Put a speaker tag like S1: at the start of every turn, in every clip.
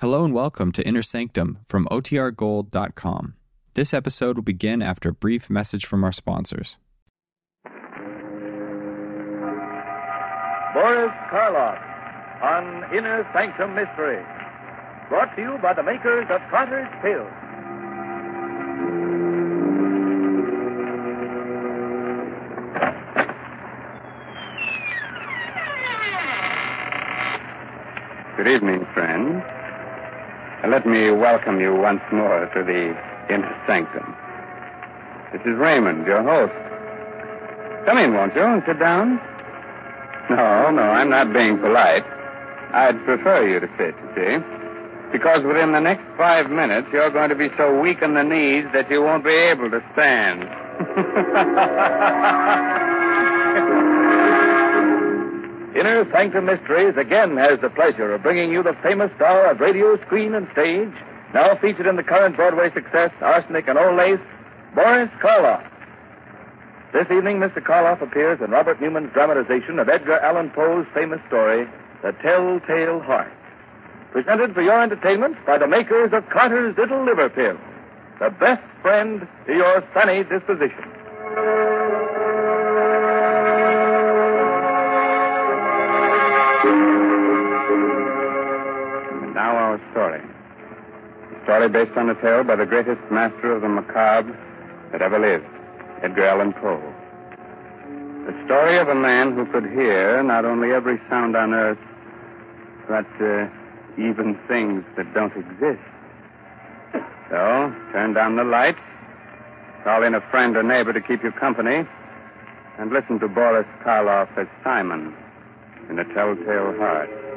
S1: Hello and welcome to Inner Sanctum from OTRGold.com. This episode will begin after a brief message from our sponsors.
S2: Boris Karloff on Inner Sanctum Mystery. Brought to you by the makers of Carter's Pills.
S3: Good evening, friends. Let me welcome you once more to the Inner Sanctum. This is Raymond, your host. Come in, won't you, and sit down? No, no, I'm not being polite. I'd prefer you to sit, you see. Because within the next five minutes, you're going to be so weak in the knees that you won't be able to stand.
S2: Inner Sanctum Mysteries again has the pleasure of bringing you the famous star of radio, screen, and stage, now featured in the current Broadway success, Arsenic and Old Lace, Boris Karloff. This evening, Mr. Karloff appears in Robert Newman's dramatization of Edgar Allan Poe's famous story, The Telltale Heart. Presented for your entertainment by the makers of Carter's Little Liver Pill, the best friend to your sunny disposition.
S3: Story. A story based on a tale by the greatest master of the macabre that ever lived, Edgar Allan Poe. The story of a man who could hear not only every sound on earth, but uh, even things that don't exist. So, turn down the lights, call in a friend or neighbor to keep you company, and listen to Boris Karloff as Simon in A Telltale Heart.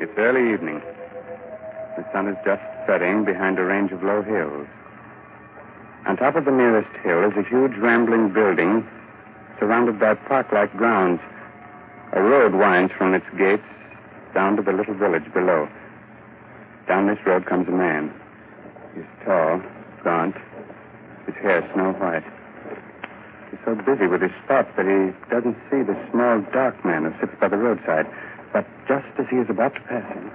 S3: It's early evening. The sun is just setting behind a range of low hills. On top of the nearest hill is a huge rambling building surrounded by park-like grounds. A road winds from its gates down to the little village below. Down this road comes a man. He's tall, gaunt, his hair snow white. He's so busy with his thoughts that he doesn't see the small, dark man who sits by the roadside. But just as he is about to pass him.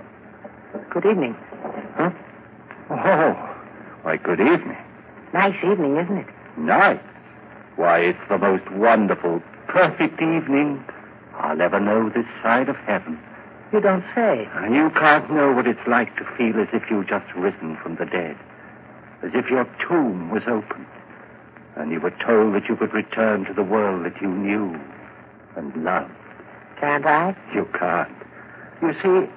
S4: Good evening.
S3: Huh? Oh, why, good evening.
S4: Nice evening, isn't it?
S2: Nice. Why, it's the most wonderful, perfect evening I'll ever know this side of heaven.
S4: You don't say.
S2: And you can't know what it's like to feel as if you've just risen from the dead. As if your tomb was opened. And you were told that you could return to the world that you knew and loved.
S4: Can't I?
S2: You can't. You see,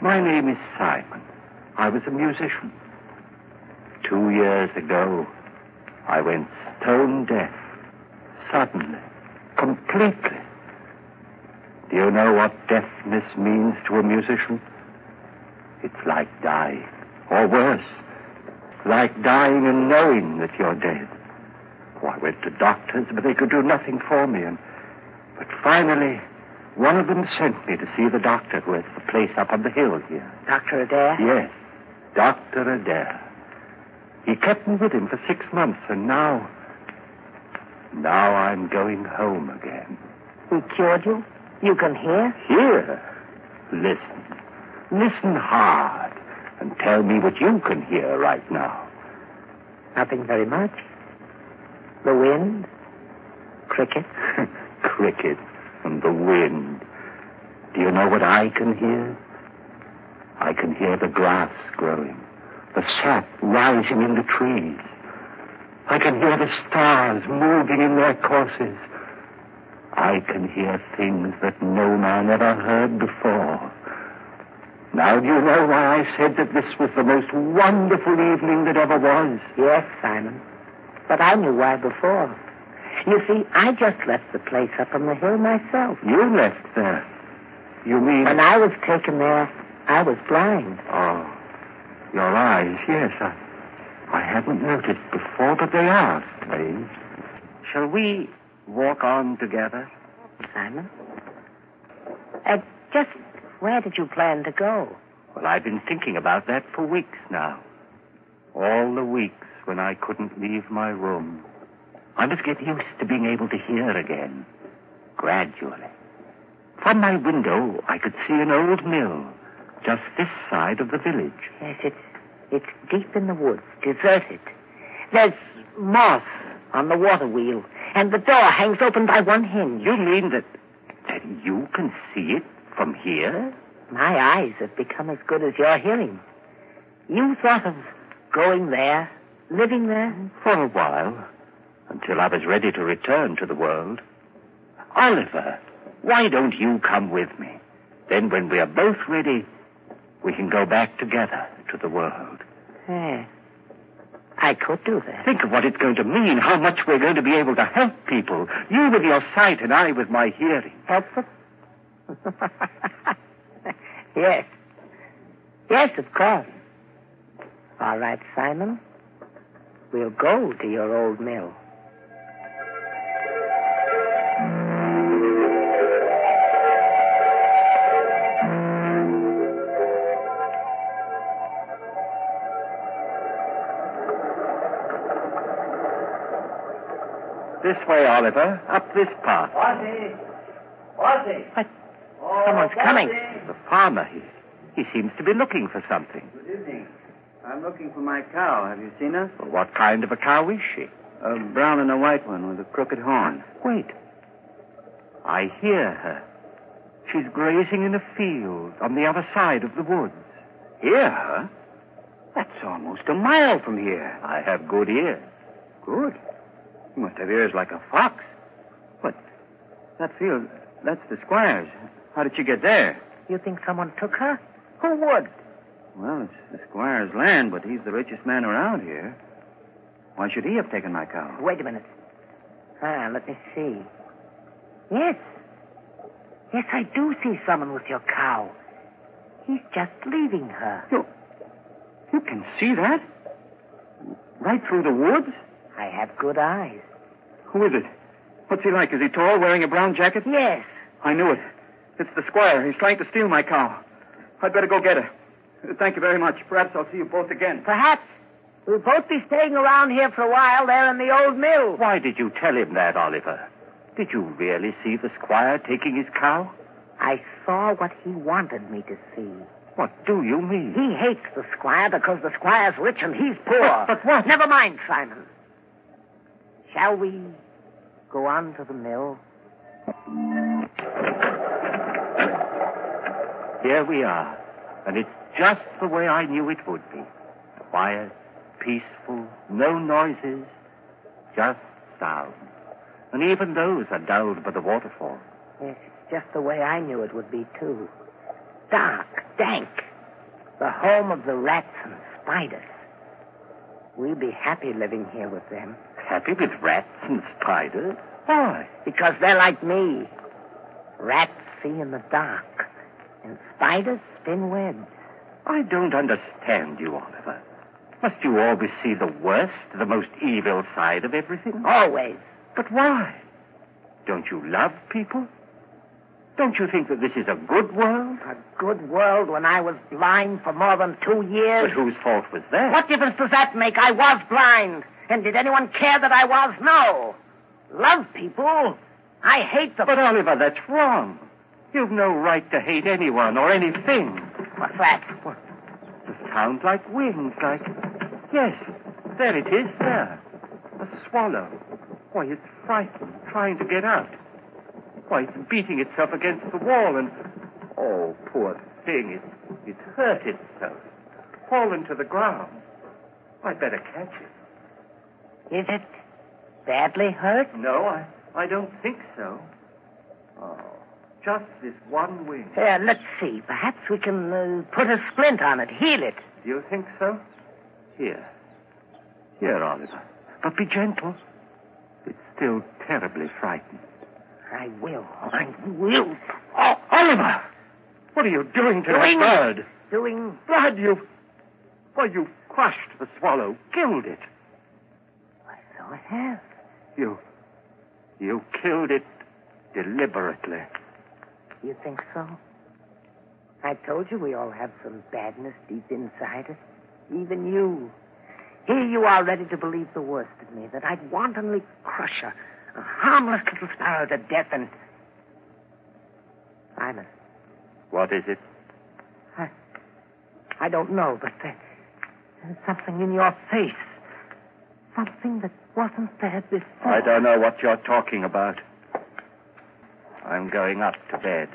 S2: my name is Simon. I was a musician. Two years ago, I went stone deaf. Suddenly. Completely. Do you know what deafness means to a musician? It's like dying. Or worse. Like dying and knowing that you're dead. Oh, I went to doctors, but they could do nothing for me. And, but finally, one of them sent me to see the doctor who has the place up on the hill here.
S4: Dr. Adair?
S2: Yes, Dr. Adair. He kept me with him for six months, and now. Now I'm going home again.
S4: He cured you? You can hear?
S2: Here. Listen. Listen hard, and tell me what you can hear right now.
S4: Nothing very much. The wind? Cricket?
S2: Cricket and the wind. Do you know what I can hear? I can hear the grass growing, the sap rising in the trees. I can hear the stars moving in their courses. I can hear things that no man ever heard before. Now, do you know why I said that this was the most wonderful evening that ever was?
S4: Yes, Simon. But I knew why before. You see, I just left the place up on the hill myself.
S2: You left there. You mean.
S4: When I was taken there, I was blind.
S2: Oh, your eyes, yes. I, I hadn't noticed before, but they are strange. Shall we walk on together?
S4: Simon? Uh, just where did you plan to go?
S2: Well, I've been thinking about that for weeks now. All the weeks when I couldn't leave my room. I must get used to being able to hear again. Gradually. From my window, I could see an old mill just this side of the village.
S4: Yes, it's it's deep in the woods, deserted. There's moss on the water wheel, and the door hangs open by one hinge.
S2: You mean that that you can see it from here?
S4: My eyes have become as good as your hearing. You thought of going there, living there?
S2: For a while, until I was ready to return to the world. Oliver, why don't you come with me? Then, when we are both ready, we can go back together to the world.
S4: Yeah. I could do that.
S2: Think of what it's going to mean, how much we're going to be able to help people. You with your sight and I with my hearing.
S4: Help them? yes. Yes, of course. All right, Simon. We'll go to your old mill.
S2: This way, Oliver. Up this path.
S5: Bossy! Bossy!
S2: What?
S5: Oh,
S4: Someone's coming.
S2: The farmer, he, he seems to be looking for something.
S5: Good evening. I'm looking for my cow. Have you seen her?
S2: Well, what kind of a cow is she?
S5: A brown and a white one with a crooked horn.
S2: Wait. I hear her. She's grazing in a field on the other side of the woods.
S5: Hear her? That's almost a mile from here.
S2: I have good ears.
S5: Good. You must have ears like a fox. But that field, that's the squire's. How did she get there?
S4: You think someone took her? Who would?
S5: Well, it's the squire's land, but he's the richest man around here. Why should he have taken my cow?
S4: Wait a minute. Ah, let me see. Yes. Yes, I do see someone with your cow. He's just leaving her.
S5: You, you can see that? Right through the woods?
S4: I have good eyes.
S5: Who is it? What's he like? Is he tall, wearing a brown jacket?
S4: Yes.
S5: I knew it. It's the squire. He's trying to steal my cow. I'd better go get her. Thank you very much. Perhaps I'll see you both again.
S4: Perhaps. We'll both be staying around here for a while there in the old mill.
S2: Why did you tell him that, Oliver? Did you really see the squire taking his cow?
S4: I saw what he wanted me to see.
S2: What do you mean?
S4: He hates the squire because the squire's rich and he's poor.
S2: But- but what?
S4: Never mind, Simon. Shall we go on to the mill?
S2: Here we are. And it's just the way I knew it would be. Quiet, peaceful, no noises, just sound. And even those are dulled by the waterfall.
S4: Yes, it's just the way I knew it would be, too. Dark, dank. The home of the rats and spiders. We'll be happy living here with them.
S2: Happy with rats and spiders? Why?
S4: Because they're like me. Rats see in the dark, and spiders spin webs.
S2: I don't understand you, Oliver. Must you always see the worst, the most evil side of everything?
S4: Always.
S2: But why? Don't you love people? Don't you think that this is a good world?
S4: A good world when I was blind for more than two years.
S2: But whose fault was that?
S4: What difference does that make? I was blind. And did anyone care that I was? No. Love people. I hate them.
S2: But, Oliver, that's wrong. You've no right to hate anyone or anything.
S4: What's that? What?
S2: It sounds like wings, like. Yes, there it is, there. A swallow. Why, it's frightened, trying to get out. Why, it's beating itself against the wall and. Oh, poor thing. It's, it's hurt itself. Fallen to the ground. I'd better catch it.
S4: Is it badly hurt?
S2: No, I, I don't think so. Oh, just this one wing.
S4: Here, let's see. Perhaps we can uh, put a splint on it, heal it.
S2: Do you think so? Here. Here, Oliver. But be gentle. It's still terribly frightened.
S4: I will. I will.
S2: Oh, Oliver! What are you doing to
S4: Doing-
S2: that bird?
S4: Doing.
S2: Blood, you. Why, you crushed the swallow, killed it.
S4: Why, so it has.
S2: You. You killed it deliberately.
S4: You think so? I told you we all have some badness deep inside us. Even you. Here you are ready to believe the worst of me, that I'd wantonly crush a, a harmless little sparrow to death and. Simon.
S2: What is it?
S4: I, I don't know, but there, there's something in your face. Something that wasn't there before.
S2: I don't know what you're talking about. I'm going up to bed.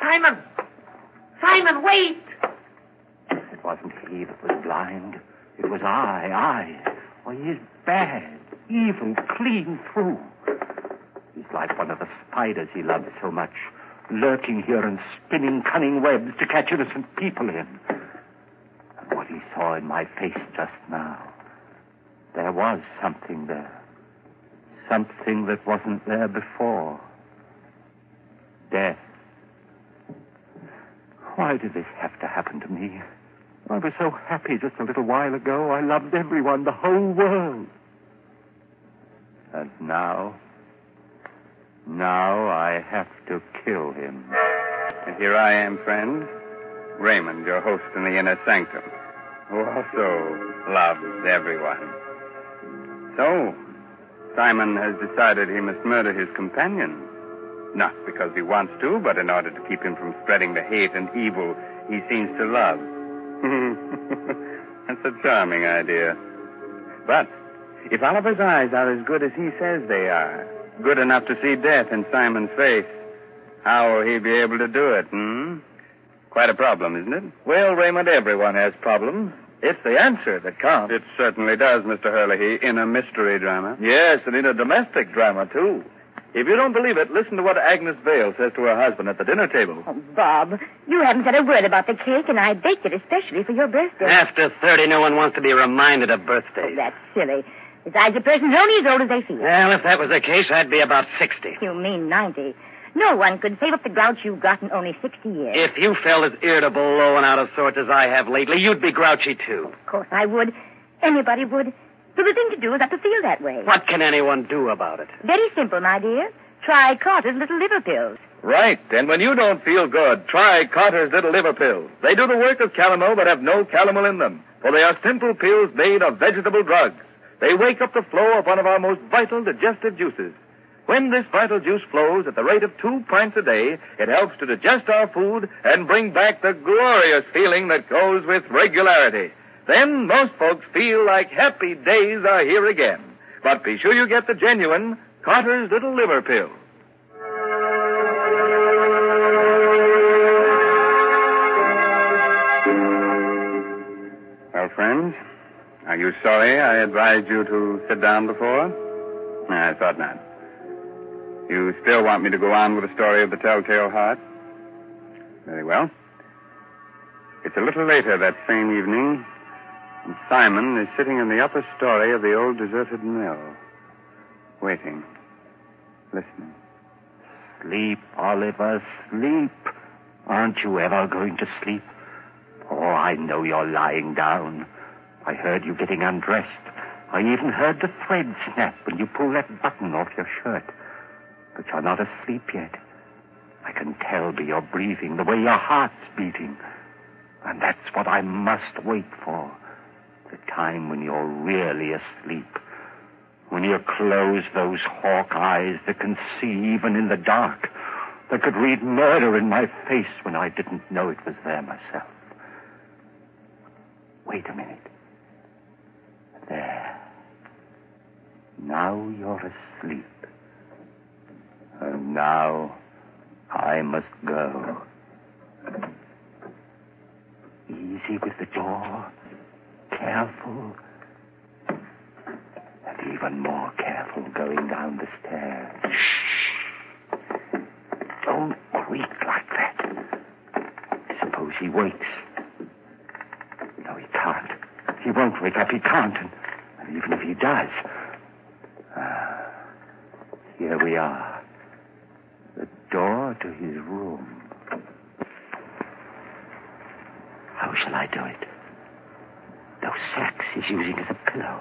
S4: Simon! Simon, wait!
S2: It wasn't he that was blind. It was I, I. Oh, he's bad, evil, clean through. He's like one of the spiders he loves so much, lurking here and spinning cunning webs to catch innocent people in. And what he saw in my face just now, there was something there. Something that wasn't there before. Death. Why did this have to happen to me? I was so happy just a little while ago. I loved everyone, the whole world. And now, now I have to kill him.
S3: And here I am, friend, Raymond, your host in the inner sanctum, who also loves everyone. So, Simon has decided he must murder his companion. Not because he wants to, but in order to keep him from spreading the hate and evil he seems to love. That's a charming idea. But if Oliver's eyes are as good as he says they are, good enough to see death in Simon's face, how will he be able to do it, hmm? Quite a problem, isn't it?
S2: Well, Raymond, everyone has problems. It's the answer that counts.
S3: It certainly does, Mr. Herlihy, in a mystery drama.
S2: Yes, and in a domestic drama, too. If you don't believe it, listen to what Agnes Vale says to her husband at the dinner table.
S6: Oh, Bob, you haven't said a word about the cake, and I baked it especially for your birthday.
S7: After 30, no one wants to be reminded of
S6: Oh,
S7: birthdays.
S6: that's silly. Besides, a person's only as old as they feel.
S7: Well, if that was the case, I'd be about 60.
S6: You mean 90. No one could save up the grouch you've got in only 60 years.
S7: If you felt as irritable, low, and out of sorts as I have lately, you'd be grouchy, too.
S6: Of course I would. Anybody would. So the thing to do is not to feel that way.
S7: What can anyone do about it?
S6: Very simple, my dear. Try Carter's little liver pills.
S2: Right. And when you don't feel good, try Carter's Little Liver Pills. They do the work of calomel but have no calomel in them. For they are simple pills made of vegetable drugs. They wake up the flow of one of our most vital digestive juices. When this vital juice flows at the rate of two pints a day, it helps to digest our food and bring back the glorious feeling that goes with regularity. Then most folks feel like happy days are here again. But be sure you get the genuine Carter's Little Liver Pill.
S3: Well, friends, you sorry I advised you to sit down before? I thought not. You still want me to go on with the story of the Telltale Heart? Very well. It's a little later that same evening, and Simon is sitting in the upper story of the old deserted mill, waiting, listening.
S2: Sleep, Oliver, sleep. Aren't you ever going to sleep? Oh, I know you're lying down. I heard you getting undressed. I even heard the thread snap when you pulled that button off your shirt. But you're not asleep yet. I can tell by your breathing, the way your heart's beating. And that's what I must wait for. The time when you're really asleep. When you close those hawk eyes that can see even in the dark. That could read murder in my face when I didn't know it was there myself. Wait a minute. Now you're asleep. And now I must go. Easy with the door. Careful. And even more careful going down the stairs. Shh. Don't creak like that. Suppose he wakes. No, he can't. He won't wake up. He can't. And, and even if he does. Here we are. The door to his room. How shall I do it? Those sacks he's using as a pillow.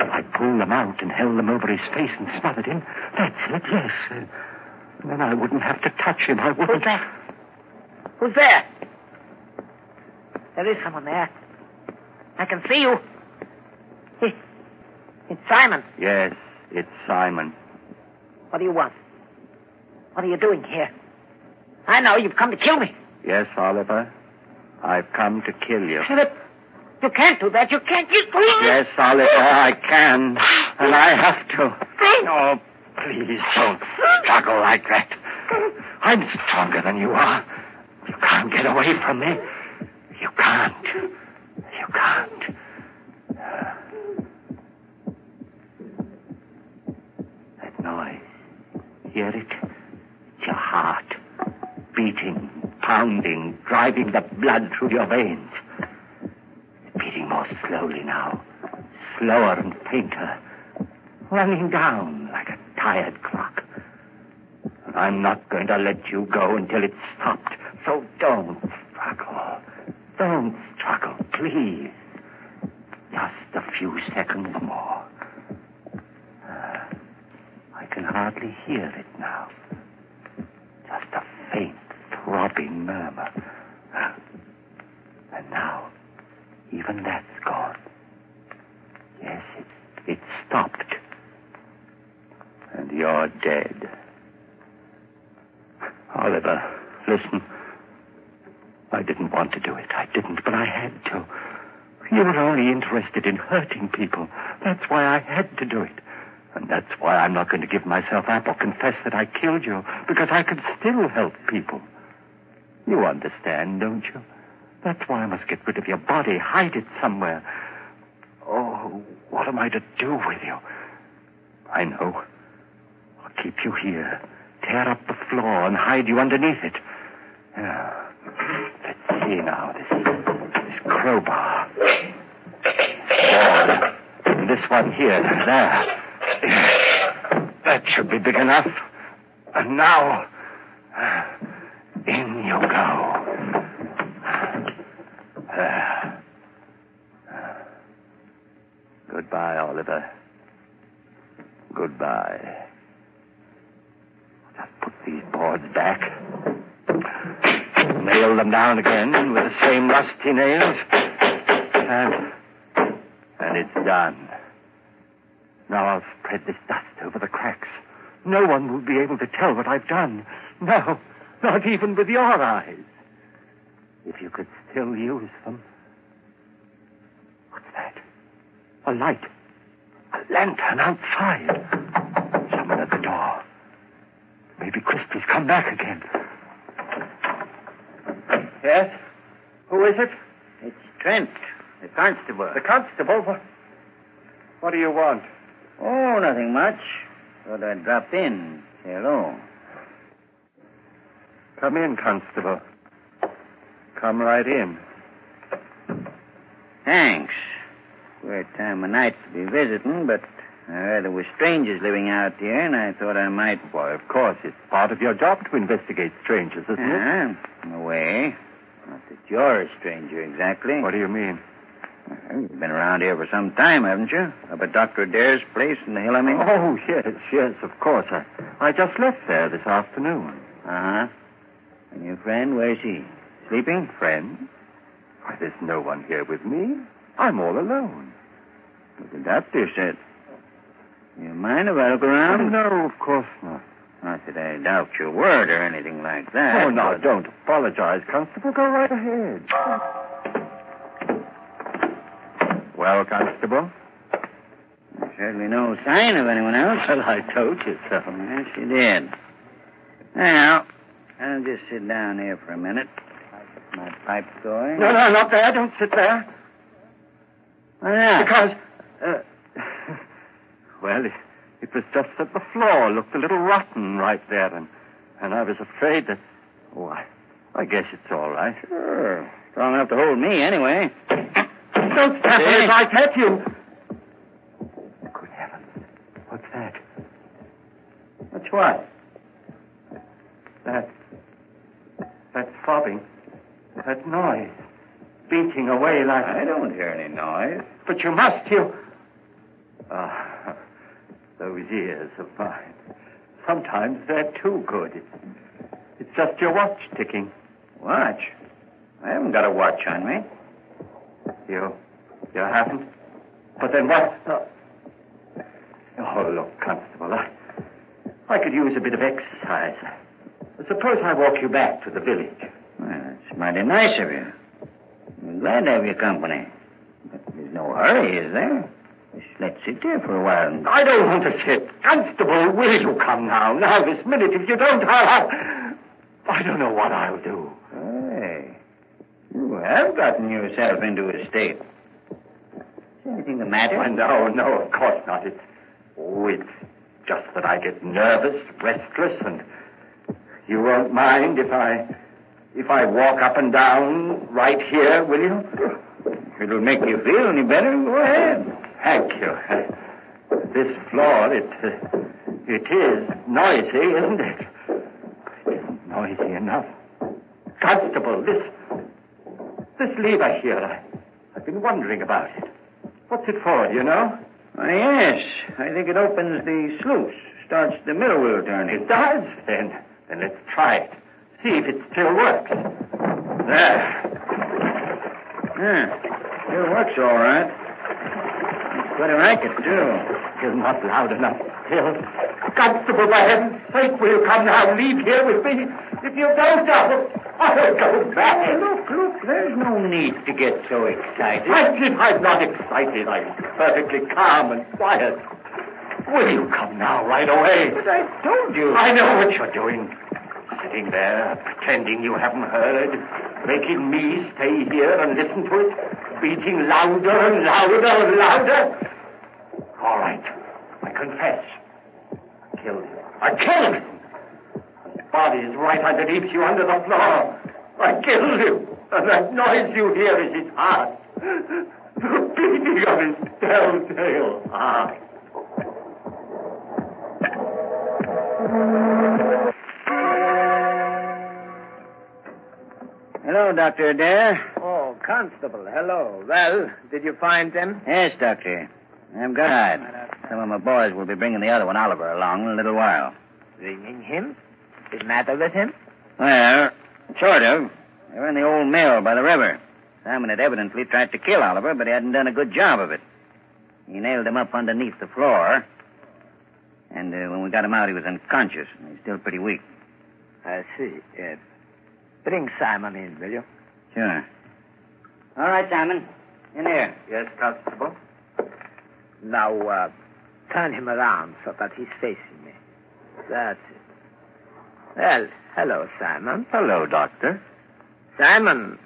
S2: If I pull them out and held them over his face and smothered him, that's it, yes. Uh, then I wouldn't have to touch him. I wouldn't.
S4: Who's there? Who's there? There is someone there. I can see you. It's Simon.
S2: Yes, it's Simon.
S4: What do you want? What are you doing here? I know you've come to kill me.
S2: Yes, Oliver. I've come to kill you.
S4: Philip, you can't do that. You can't. You...
S2: Yes, Oliver, I can. And I have to. Oh, please don't struggle like that. I'm stronger than you are. You can't get away from me. You can't. You can't. That noise. Hear it? It's your heart. Beating, pounding, driving the blood through your veins. Beating more slowly now. Slower and fainter. Running down like a tired clock. I'm not going to let you go until it's stopped. So don't struggle. Don't struggle, please. Just a few seconds more. I can hardly hear it now. Just a faint, throbbing murmur. And now, even that's gone. Yes, it, it stopped. And you're dead. Oliver, listen. I didn't want to do it. I didn't, but I had to. You were only interested in hurting people. That's why I had to do it. And that's why I'm not going to give myself up or confess that I killed you, because I can still help people. You understand, don't you? That's why I must get rid of your body, hide it somewhere. Oh, what am I to do with you? I know. I'll keep you here, tear up the floor, and hide you underneath it. Yeah. Let's see now, this, this crowbar. And this one here, there. That should be big enough. And now, in you go. Goodbye, Oliver. Goodbye. Just put these boards back. Nail them down again with the same rusty nails. And. and it's done. Now I'll spread this dust over the cracks. No one will be able to tell what I've done. No, not even with your eyes. If you could still use them. What's that? A light. A lantern outside. Someone at the door. Maybe Christie's come back again. Yes? Who is it?
S5: It's Trent, the constable.
S2: The constable? What, what do you want?
S5: Oh, nothing much. Thought I'd drop in, say hello.
S2: Come in, constable. Come right in.
S5: Thanks. Queer time of night to be visiting, but I heard there were strangers living out here, and I thought I might.
S2: Why, of course, it's part of your job to investigate strangers, isn't it?
S5: Yeah, in a way. Not that you're a stranger exactly.
S2: What do you mean?
S5: Well, you've been around here for some time, haven't you? Up at Dr. Adair's place in the hill, I mean?
S2: Oh, yes, yes, of course. I, I just left there this afternoon.
S5: Uh-huh. And your friend, where's he? Sleeping?
S2: Friend? Why, there's no one here with me. I'm all alone.
S5: What the doctor said. You mind if I look around?
S2: No, of course not.
S5: Not that I doubt your word or anything like that.
S2: Oh, now,
S5: but-
S2: don't apologize, Constable. Go right ahead. Well, Constable?
S5: Certainly no sign of anyone else.
S2: Well, I told you so.
S5: Yes, you did. Now, I'll just sit down here for a minute. Get my pipe going.
S2: No, no, not there. Don't sit there.
S5: Why not?
S2: Because, uh, well, it, it was just that the floor looked a little rotten right there, and, and I was afraid that, oh, I, I guess it's all right.
S5: Sure. Strong enough to hold me, anyway.
S2: Don't stab
S5: Hey.
S2: if I pet you. Good heavens. What's that?
S5: What's what?
S2: That. That throbbing. That noise. Beating away like.
S5: I don't hear any noise.
S2: But you must, you. Ah, those ears of mine. Sometimes they're too good. It's, it's just your watch ticking.
S5: Watch? I haven't got a watch on me.
S2: You, you haven't? But then what? Oh, oh look, Constable, I, I could use a bit of exercise. Suppose I walk you back to the village.
S5: Well, that's mighty nice of you. I'm glad to have your company. But there's no hurry, is there? Just let's sit here for a while.
S2: I don't want to sit. Constable, will you come now? Now, this minute. If you don't, I'll... I don't know what I'll do.
S5: You have gotten yourself into a state. Is anything the matter?
S2: Oh, no, no, of course not. It's, oh, it's just that I get nervous, restless, and you won't mind if I, if I walk up and down right here, will you?
S5: If it'll make you feel any better, go ahead.
S2: Thank you. This floor, it, uh, it is noisy, isn't it? It isn't noisy enough. Constable, this, lever here, I, I've been wondering about it. What's it for, do you know?
S5: Yes. I think it opens the sluice, starts the mill wheel turning.
S2: It does? Then, then let's try it. See if it still works. There.
S5: Yeah, still works all right. It's quite a racket, too.
S2: Still not loud enough. Still. Constable, for heaven's sake, will you come now? Leave here with me. If you don't, I'll, I'll go back.
S5: Look, there's no need to get so excited.
S2: Frankly, I'm not excited. I'm perfectly calm and quiet. Will you come now, right away?
S5: But I told you.
S2: I know what you're doing. Sitting there, pretending you haven't heard, making me stay here and listen to it, beating louder and louder and louder. All right, I confess. I killed him. I killed him. His body is right underneath you, under the floor. I killed him, that noise you hear is his heart. The beating of his telltale heart.
S5: Hello, Dr. Adair.
S4: Oh, Constable, hello. Well, did you find them?
S5: Yes, Doctor. I'm glad. Some of my boys will be bringing the other one, Oliver, along in a little while.
S4: Bringing him? Is the matter with him?
S5: Well, sort of. They were in the old mill by the river. Simon had evidently tried to kill Oliver, but he hadn't done a good job of it. He nailed him up underneath the floor. And uh, when we got him out, he was unconscious. He's still pretty weak.
S4: I see. Yes. Bring Simon in, will you?
S5: Sure. All right, Simon. In here.
S2: Yes, Constable?
S4: Now, uh, turn him around so that he's facing me. That's it. Well, hello, Simon.
S2: Hello, Doctor.
S4: Simon,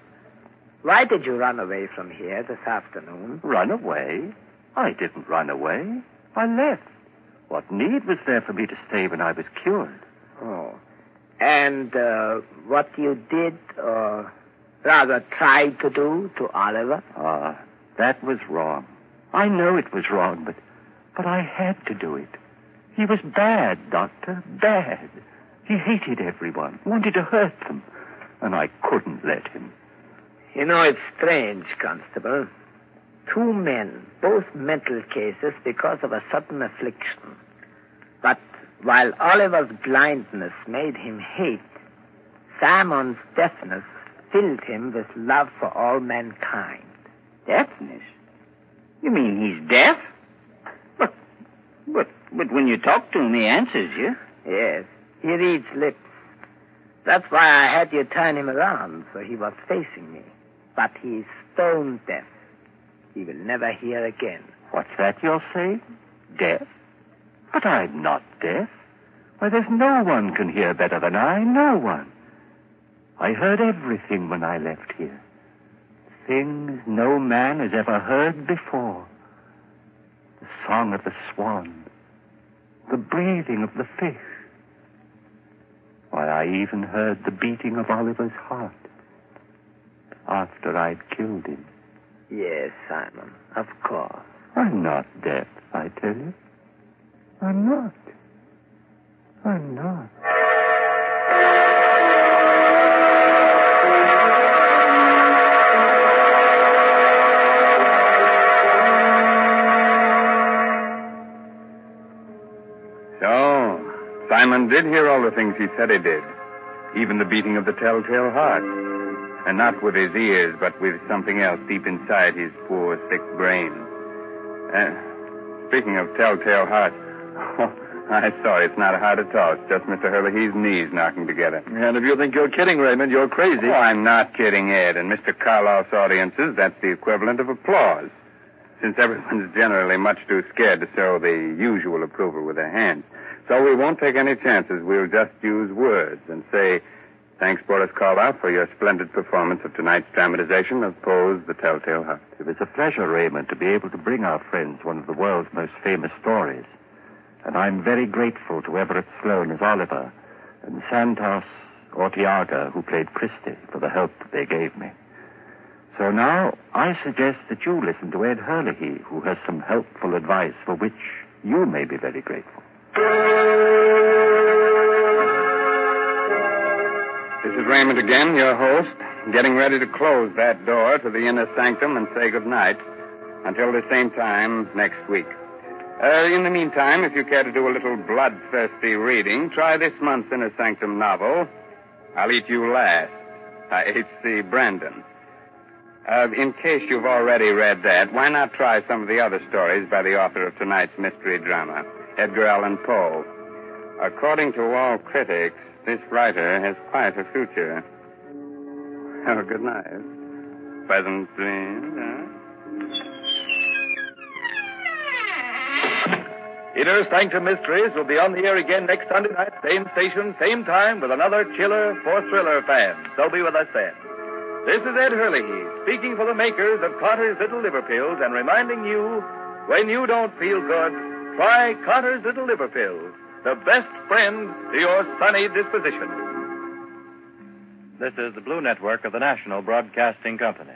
S4: why did you run away from here this afternoon?
S2: Run away? I didn't run away. I left. What need was there for me to stay when I was cured?
S4: Oh. And uh, what you did, or rather tried to do to Oliver?
S2: Ah, that was wrong. I know it was wrong, but but I had to do it. He was bad, Doctor, bad. He hated everyone, wanted to hurt them, and I couldn't let him.
S4: You know, it's strange, Constable. Two men, both mental cases because of a sudden affliction. But while Oliver's blindness made him hate, Simon's deafness filled him with love for all mankind.
S5: Deafness? You mean he's deaf? But, but, but when you talk to him, he answers you.
S4: Yes, he reads lips. That's why I had you turn him around so he was facing me. But he's stone deaf. He will never hear again.
S2: What's that you're saying? Deaf? But I'm not deaf. Why, there's no one can hear better than I. No one. I heard everything when I left here. Things no man has ever heard before. The song of the swan. The breathing of the fish. Why, I even heard the beating of Oliver's heart. After I'd killed him.
S4: Yes, Simon, of course.
S2: I'm not deaf, I tell you. I'm not. I'm not.
S3: Simon did hear all the things he said he did, even the beating of the telltale heart. And not with his ears, but with something else deep inside his poor, sick brain. Uh, speaking of telltale heart, I sorry, it's not a heart at all. It's just Mr. Herlihy's knees knocking together.
S8: And if you think you're kidding, Raymond, you're crazy.
S3: Oh, I'm not kidding, Ed. In Mr. Karloff's audiences, that's the equivalent of applause. Since everyone's generally much too scared to show the usual approval with their hands. So we won't take any chances. We'll just use words and say, thanks, Boris Karloff, for your splendid performance of tonight's dramatization of Poe's The Telltale Heart.
S2: It was a pleasure, Raymond, to be able to bring our friends one of the world's most famous stories. And I'm very grateful to Everett Sloane as Oliver and Santos Ortega, who played Christie, for the help that they gave me. So now I suggest that you listen to Ed Herlihy, who has some helpful advice for which you may be very grateful.
S3: This is Raymond again, your host, getting ready to close that door to the inner sanctum and say good night until the same time next week. Uh, in the meantime, if you care to do a little bloodthirsty reading, try this month's Inner Sanctum novel, I'll Eat You Last, by H.C. Brandon. Uh, in case you've already read that, why not try some of the other stories by the author of tonight's mystery drama, Edgar Allan Poe? According to all critics, this writer has quite a future. Have a oh, good night. Pleasant dreams, huh?
S8: Inner Sanctum Mysteries will be on the air again next Sunday night, same station, same time, with another chiller for thriller fans. So be with us then. This is Ed Herlihy, speaking for the makers of Carter's Little Liver Pills and reminding you, when you don't feel good, try Carter's Little Liver Pills, the best friend to your sunny disposition.
S9: This is the Blue Network of the National Broadcasting Company.